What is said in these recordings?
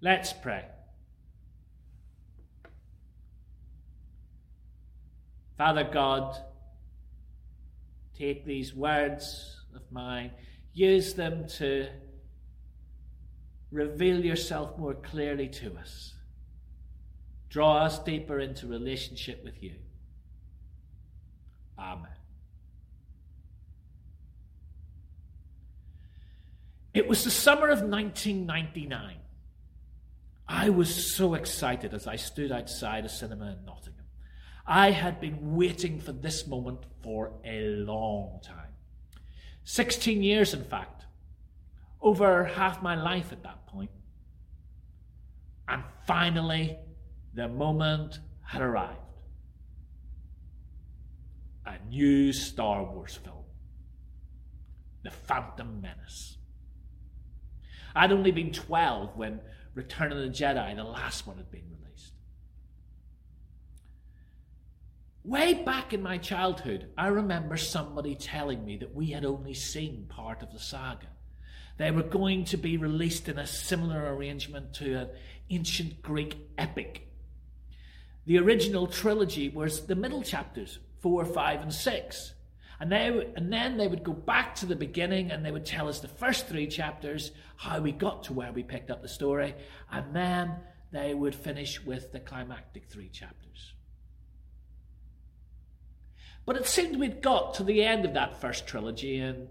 Let's pray. Father God, take these words of mine, use them to reveal yourself more clearly to us. Draw us deeper into relationship with you. Amen. It was the summer of 1999. I was so excited as I stood outside a cinema in Nottingham. I had been waiting for this moment for a long time. 16 years, in fact. Over half my life at that point. And finally, the moment had arrived. A new Star Wars film The Phantom Menace. I'd only been 12 when Return of the Jedi, the last one, had been released. Way back in my childhood, I remember somebody telling me that we had only seen part of the saga. They were going to be released in a similar arrangement to an ancient Greek epic. The original trilogy was the middle chapters, 4, 5, and 6. And, they, and then they would go back to the beginning and they would tell us the first three chapters, how we got to where we picked up the story, and then they would finish with the climactic three chapters. But it seemed we'd got to the end of that first trilogy and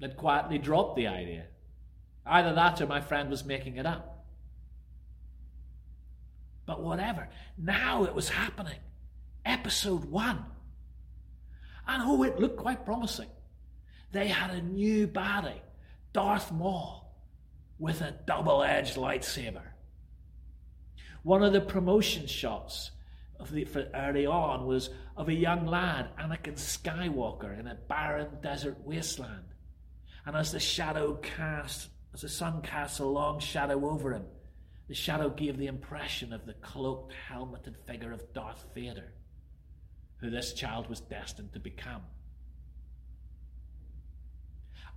they'd quietly dropped the idea. Either that or my friend was making it up. But whatever, now it was happening. Episode one. And oh, it looked quite promising. They had a new baddie, Darth Maul, with a double edged lightsaber. One of the promotion shots of the, for early on was of a young lad, Anakin Skywalker, in a barren desert wasteland. And as the shadow cast, as the sun cast a long shadow over him, the shadow gave the impression of the cloaked, helmeted figure of Darth Vader who this child was destined to become.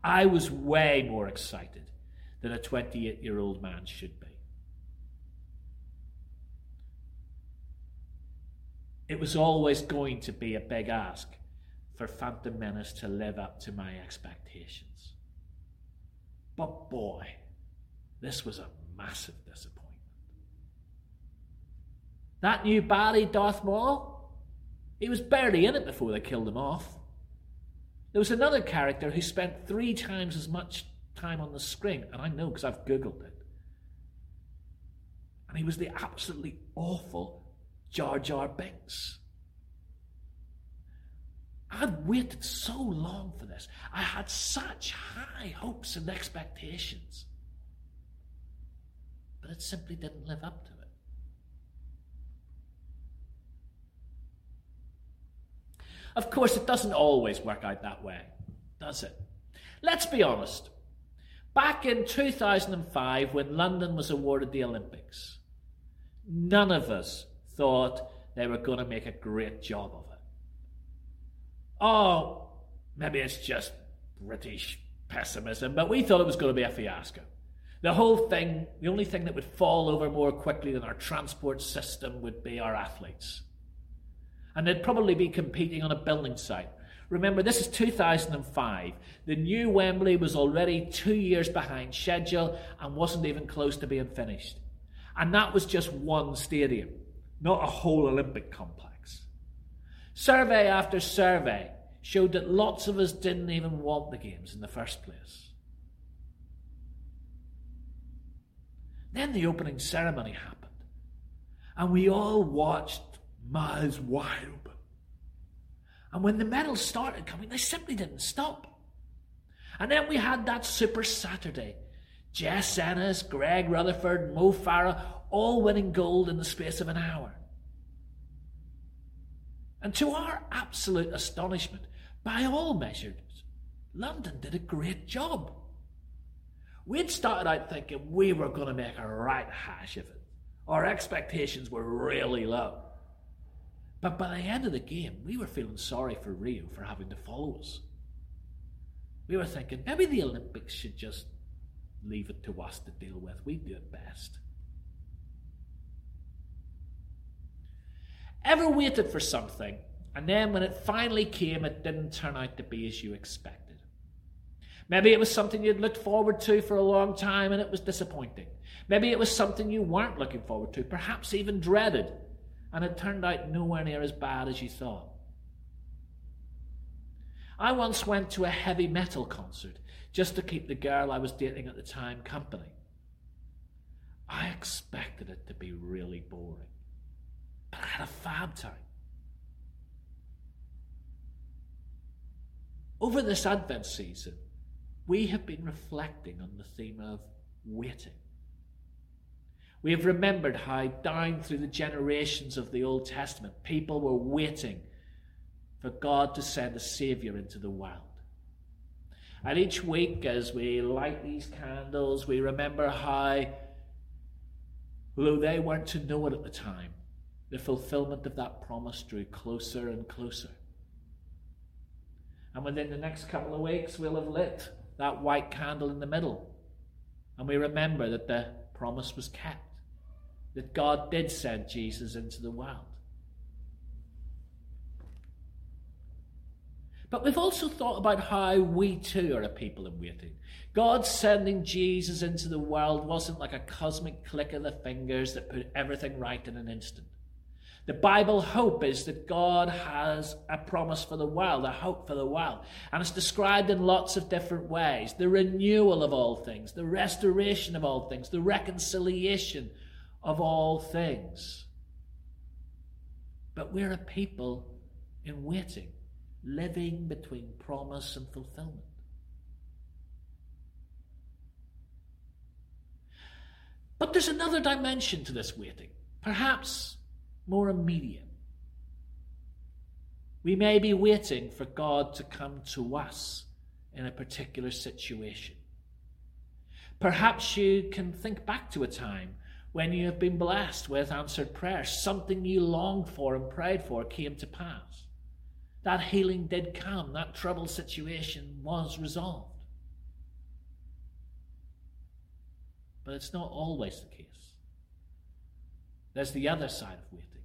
I was way more excited than a 28 year old man should be. It was always going to be a big ask for Phantom Menace to live up to my expectations. But boy, this was a massive disappointment. That new baddie, Darth Maul, he was barely in it before they killed him off. There was another character who spent three times as much time on the screen, and I know because I've Googled it. And he was the absolutely awful Jar Jar Binks. I'd waited so long for this. I had such high hopes and expectations. But it simply didn't live up to it. Of course, it doesn't always work out that way, does it? Let's be honest. Back in 2005, when London was awarded the Olympics, none of us thought they were going to make a great job of it. Oh, maybe it's just British pessimism, but we thought it was going to be a fiasco. The whole thing, the only thing that would fall over more quickly than our transport system would be our athletes and they'd probably be competing on a building site. Remember, this is 2005. The new Wembley was already two years behind schedule and wasn't even close to being finished. And that was just one stadium, not a whole Olympic complex. Survey after survey showed that lots of us didn't even want the Games in the first place. Then the opening ceremony happened, and we all watched miles wide open. And when the medals started coming, they simply didn't stop. And then we had that Super Saturday. Jess Ennis, Greg Rutherford, Mo Farah, all winning gold in the space of an hour. And to our absolute astonishment, by all measures, London did a great job. We'd started out thinking we were going to make a right hash of it. Our expectations were really low. But by the end of the game, we were feeling sorry for Rio for having to follow us. We were thinking maybe the Olympics should just leave it to us to deal with. We do it best. Ever waited for something, and then when it finally came, it didn't turn out to be as you expected? Maybe it was something you'd looked forward to for a long time and it was disappointing. Maybe it was something you weren't looking forward to, perhaps even dreaded and it turned out nowhere near as bad as you thought. I once went to a heavy metal concert just to keep the girl I was dating at the time company. I expected it to be really boring, but I had a fab time. Over this Advent season, we have been reflecting on the theme of waiting. We have remembered how, down through the generations of the Old Testament, people were waiting for God to send a Saviour into the world. And each week, as we light these candles, we remember how, though they weren't to know it at the time, the fulfillment of that promise drew closer and closer. And within the next couple of weeks, we'll have lit that white candle in the middle. And we remember that the promise was kept, that God did send Jesus into the world. But we've also thought about how we too are a people in waiting. God sending Jesus into the world wasn't like a cosmic click of the fingers that put everything right in an instant. The Bible hope is that God has a promise for the world, a hope for the world. And it's described in lots of different ways the renewal of all things, the restoration of all things, the reconciliation of all things. But we're a people in waiting, living between promise and fulfillment. But there's another dimension to this waiting. Perhaps more immediate. We may be waiting for God to come to us in a particular situation. Perhaps you can think back to a time when you have been blessed with answered prayer. Something you longed for and prayed for came to pass. That healing did come, that troubled situation was resolved. But it's not always the case. There's the other side of waiting.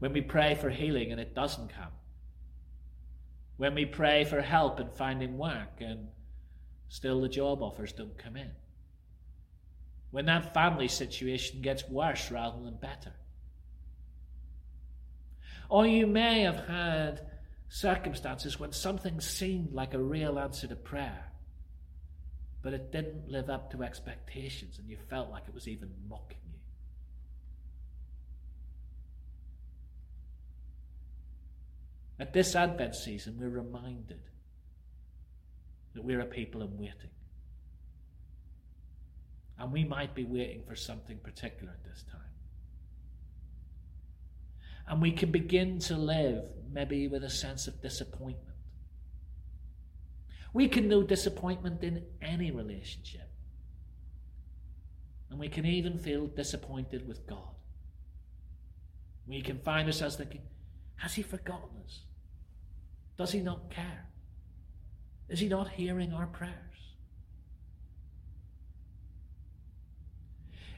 When we pray for healing and it doesn't come. When we pray for help in finding work and still the job offers don't come in. When that family situation gets worse rather than better. Or you may have had circumstances when something seemed like a real answer to prayer, but it didn't live up to expectations and you felt like it was even mocking. You. At this Advent season, we're reminded that we're a people in waiting. And we might be waiting for something particular at this time. And we can begin to live maybe with a sense of disappointment. We can know disappointment in any relationship. And we can even feel disappointed with God. We can find ourselves thinking, has he forgotten us? Does he not care? Is he not hearing our prayers?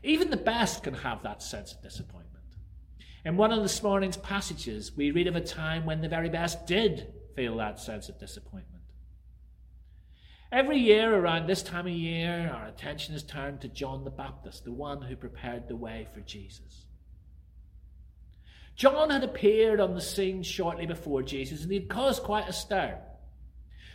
Even the best can have that sense of disappointment. In one of this morning's passages, we read of a time when the very best did feel that sense of disappointment. Every year around this time of year, our attention is turned to John the Baptist, the one who prepared the way for Jesus. John had appeared on the scene shortly before Jesus and he had caused quite a stir.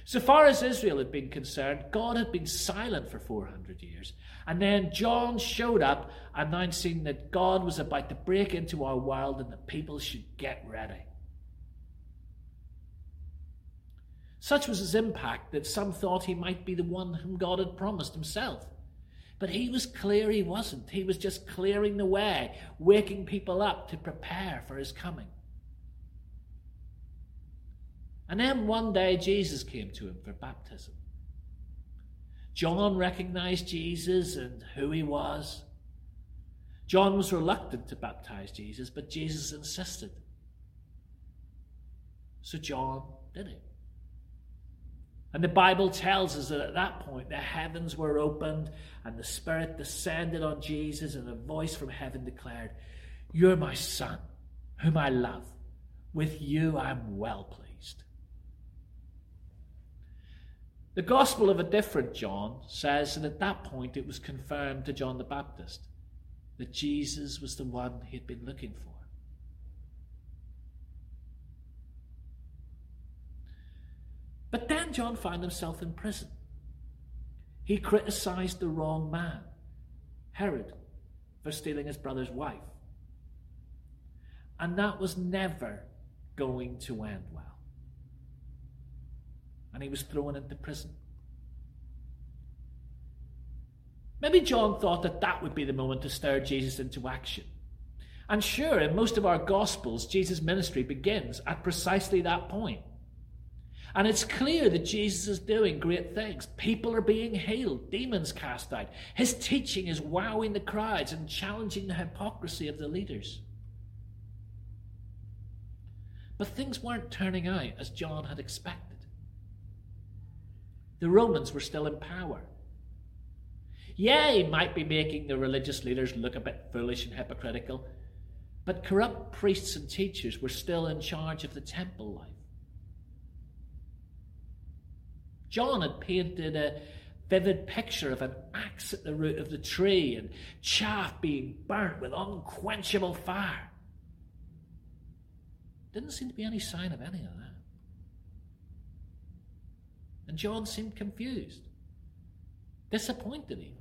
So far as Israel had been concerned, God had been silent for 400 years. And then John showed up announcing that God was about to break into our world and that people should get ready. Such was his impact that some thought he might be the one whom God had promised himself. But he was clear he wasn't. He was just clearing the way, waking people up to prepare for his coming. And then one day Jesus came to him for baptism. John recognized Jesus and who he was. John was reluctant to baptize Jesus, but Jesus insisted. So John did it. And the Bible tells us that at that point the heavens were opened and the Spirit descended on Jesus, and a voice from heaven declared, You're my Son. whom I love. With you I'm well pleased. The Gospel of a different John says that at that point it was confirmed to John the Baptist that Jesus was the one he had been looking for. But then John found himself in prison. He criticized the wrong man, Herod, for stealing his brother's wife. And that was never going to end well. And he was thrown into prison. Maybe John thought that that would be the moment to stir Jesus into action. And sure, in most of our Gospels, Jesus' ministry begins at precisely that point. And it's clear that Jesus is doing great things. People are being healed, demons cast out. His teaching is wowing the crowds and challenging the hypocrisy of the leaders. But things weren't turning out as John had expected. The Romans were still in power. Yeah, he might be making the religious leaders look a bit foolish and hypocritical, but corrupt priests and teachers were still in charge of the temple life. John had painted a vivid picture of an axe at the root of the tree and chaff being burnt with unquenchable fire. Didn't seem to be any sign of any of that. And John seemed confused, disappointed even.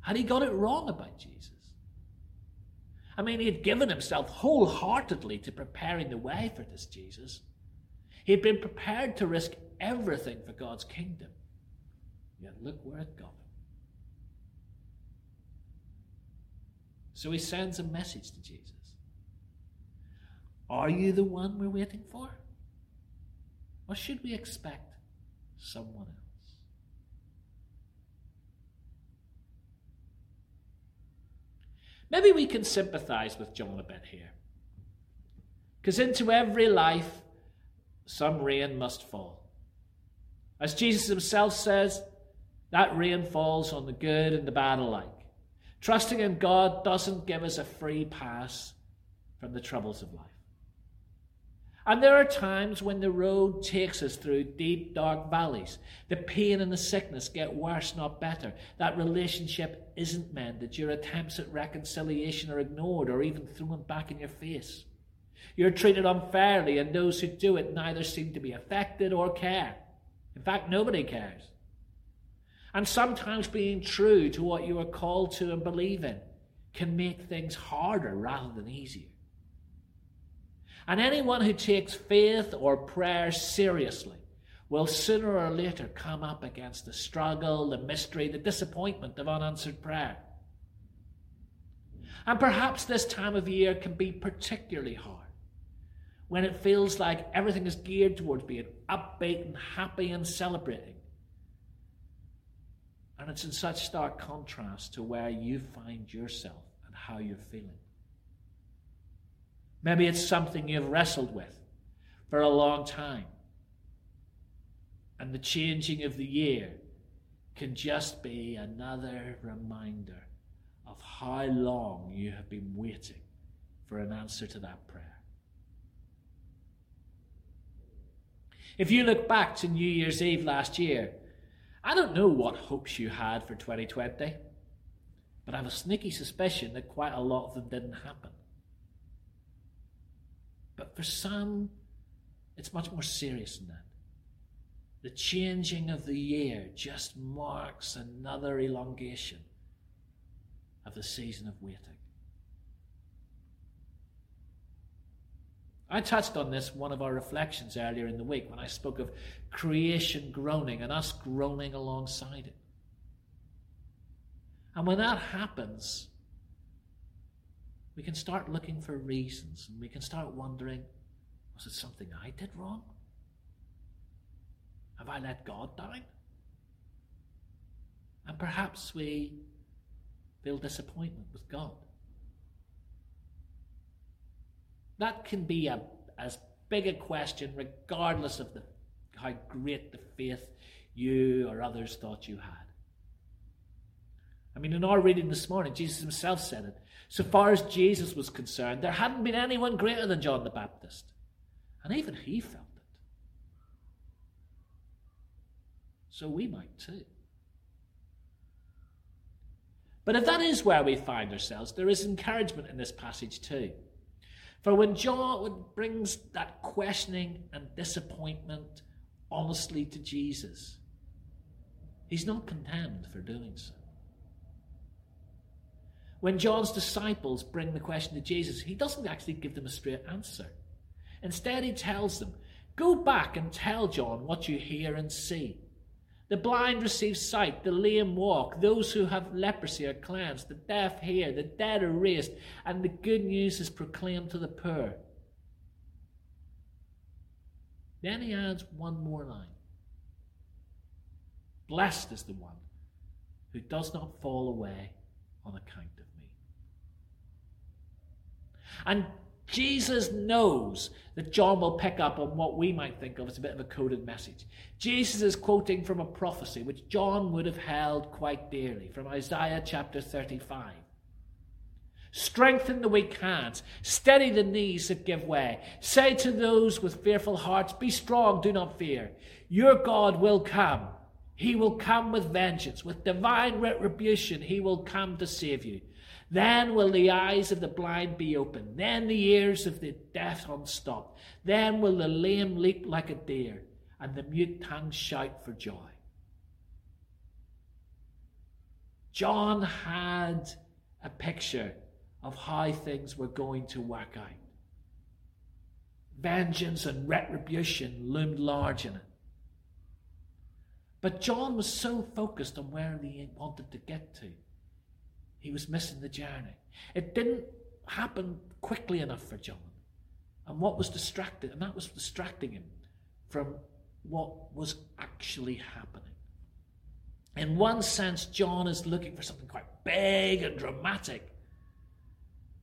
Had he got it wrong about Jesus? I mean, he had given himself wholeheartedly to preparing the way for this Jesus. He had been prepared to risk everything for God's kingdom. Yet look where it got him. So he sends a message to Jesus Are you the one we're waiting for? Or should we expect someone else? Maybe we can sympathize with John a bit here. Because into every life, some rain must fall. As Jesus himself says, that rain falls on the good and the bad alike. Trusting in God doesn't give us a free pass from the troubles of life. And there are times when the road takes us through deep, dark valleys. The pain and the sickness get worse, not better. That relationship isn't mended. Your attempts at reconciliation are ignored or even thrown back in your face. You're treated unfairly, and those who do it neither seem to be affected or care. In fact, nobody cares. And sometimes being true to what you are called to and believe in can make things harder rather than easier. And anyone who takes faith or prayer seriously will sooner or later come up against the struggle, the mystery, the disappointment of unanswered prayer. And perhaps this time of year can be particularly hard when it feels like everything is geared towards being upbeat and happy and celebrating. And it's in such stark contrast to where you find yourself and how you're feeling. Maybe it's something you've wrestled with for a long time. And the changing of the year can just be another reminder of how long you have been waiting for an answer to that prayer. If you look back to New Year's Eve last year, I don't know what hopes you had for 2020, but I have a sneaky suspicion that quite a lot of them didn't happen. But for some, it's much more serious than that. The changing of the year just marks another elongation of the season of waiting. I touched on this one of our reflections earlier in the week when I spoke of creation groaning and us groaning alongside it. And when that happens, we can start looking for reasons and we can start wondering was it something I did wrong? Have I let God down? And perhaps we feel disappointment with God. That can be a, as big a question, regardless of the, how great the faith you or others thought you had. I mean, in our reading this morning, Jesus himself said it. So far as Jesus was concerned, there hadn't been anyone greater than John the Baptist. And even he felt it. So we might too. But if that is where we find ourselves, there is encouragement in this passage too. For when John brings that questioning and disappointment honestly to Jesus, he's not condemned for doing so. When John's disciples bring the question to Jesus, he doesn't actually give them a straight answer. Instead, he tells them, Go back and tell John what you hear and see. The blind receive sight, the lame walk, those who have leprosy are cleansed, the deaf hear, the dead are raised, and the good news is proclaimed to the poor. Then he adds one more line Blessed is the one who does not fall away on account of. And Jesus knows that John will pick up on what we might think of as a bit of a coded message. Jesus is quoting from a prophecy which John would have held quite dearly from Isaiah chapter 35. Strengthen the weak hands, steady the knees that give way. Say to those with fearful hearts, Be strong, do not fear. Your God will come. He will come with vengeance, with divine retribution, he will come to save you. Then will the eyes of the blind be opened. Then the ears of the deaf unstopped. Then will the lame leap like a deer, and the mute tongue shout for joy. John had a picture of how things were going to work out. Vengeance and retribution loomed large in it. But John was so focused on where he wanted to get to he was missing the journey. It didn't happen quickly enough for John. And what was distracted, and that was distracting him from what was actually happening. In one sense, John is looking for something quite big and dramatic.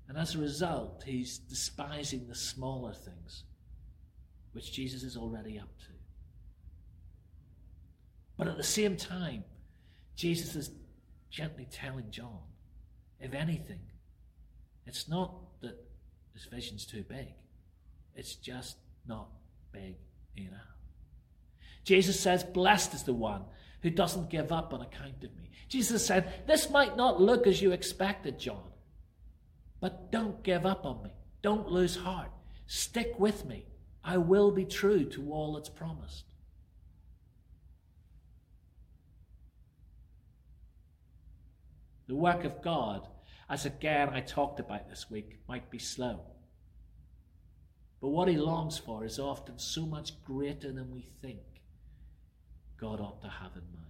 And as a result, he's despising the smaller things, which Jesus is already up to. But at the same time, Jesus is gently telling John if anything, it's not that this vision's too big, it's just not big enough. Jesus says, Blessed is the one who doesn't give up on account of me. Jesus said, This might not look as you expected, John, but don't give up on me. Don't lose heart. Stick with me. I will be true to all that's promised. The work of God, as again I talked about this week, might be slow. But what he longs for is often so much greater than we think God ought to have in mind.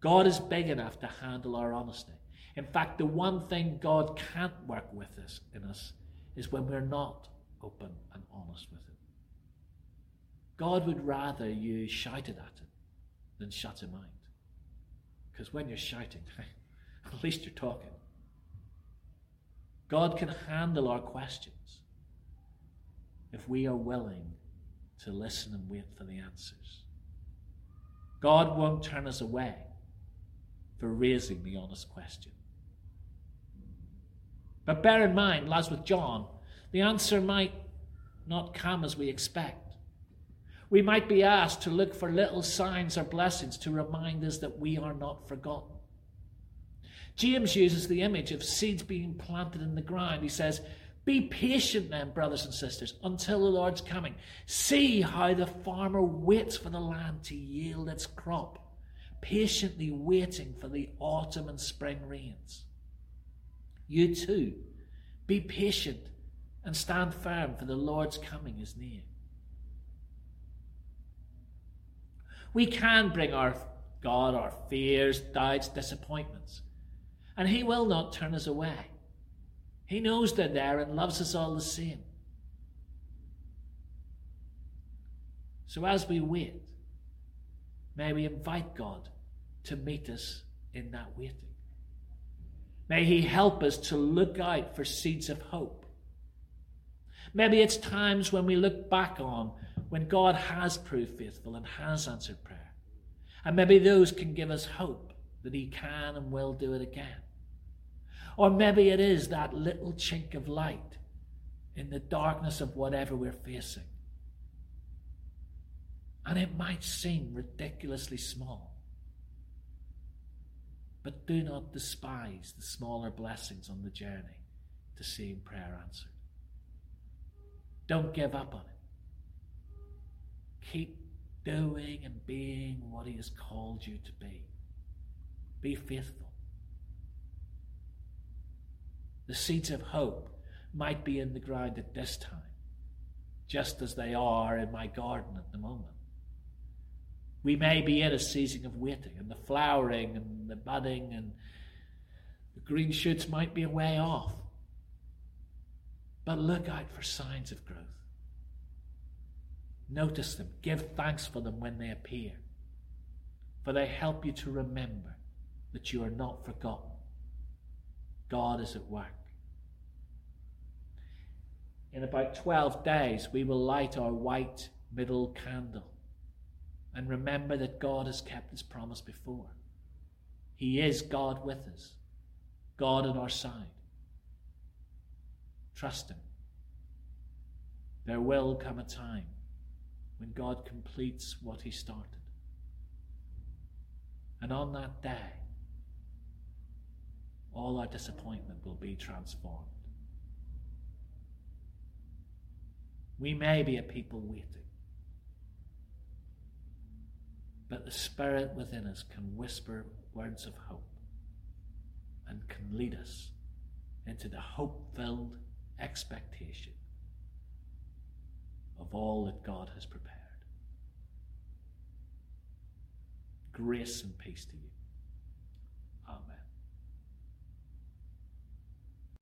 God is big enough to handle our honesty. In fact, the one thing God can't work with us in us is when we're not open and honest with Him. God would rather you shouted at Him than shut Him out. Because when you're shouting, at least you're talking. God can handle our questions if we are willing to listen and wait for the answers. God won't turn us away for raising the honest question. But bear in mind, as with John, the answer might not come as we expect. We might be asked to look for little signs or blessings to remind us that we are not forgotten. James uses the image of seeds being planted in the ground. He says, Be patient then, brothers and sisters, until the Lord's coming. See how the farmer waits for the land to yield its crop, patiently waiting for the autumn and spring rains. You too, be patient and stand firm, for the Lord's coming is near. We can bring our God our fears, doubts, disappointments, and He will not turn us away. He knows they're there and loves us all the same. So as we wait, may we invite God to meet us in that waiting. May He help us to look out for seeds of hope. Maybe it's times when we look back on when God has proved faithful and has answered prayer. And maybe those can give us hope that He can and will do it again. Or maybe it is that little chink of light in the darkness of whatever we're facing. And it might seem ridiculously small. But do not despise the smaller blessings on the journey to seeing prayer answered. Don't give up on it. Keep doing and being what He has called you to be. Be faithful. The seeds of hope might be in the ground at this time, just as they are in my garden at the moment. We may be in a season of waiting, and the flowering and the budding and the green shoots might be a way off. But look out for signs of growth. Notice them. Give thanks for them when they appear, for they help you to remember that you are not forgotten. God is at work. In about 12 days, we will light our white middle candle and remember that God has kept his promise before. He is God with us, God on our side. Trust Him. There will come a time when God completes what He started. And on that day, all our disappointment will be transformed. We may be a people waiting. But the Spirit within us can whisper words of hope and can lead us into the hope filled expectation of all that God has prepared. Grace and peace to you.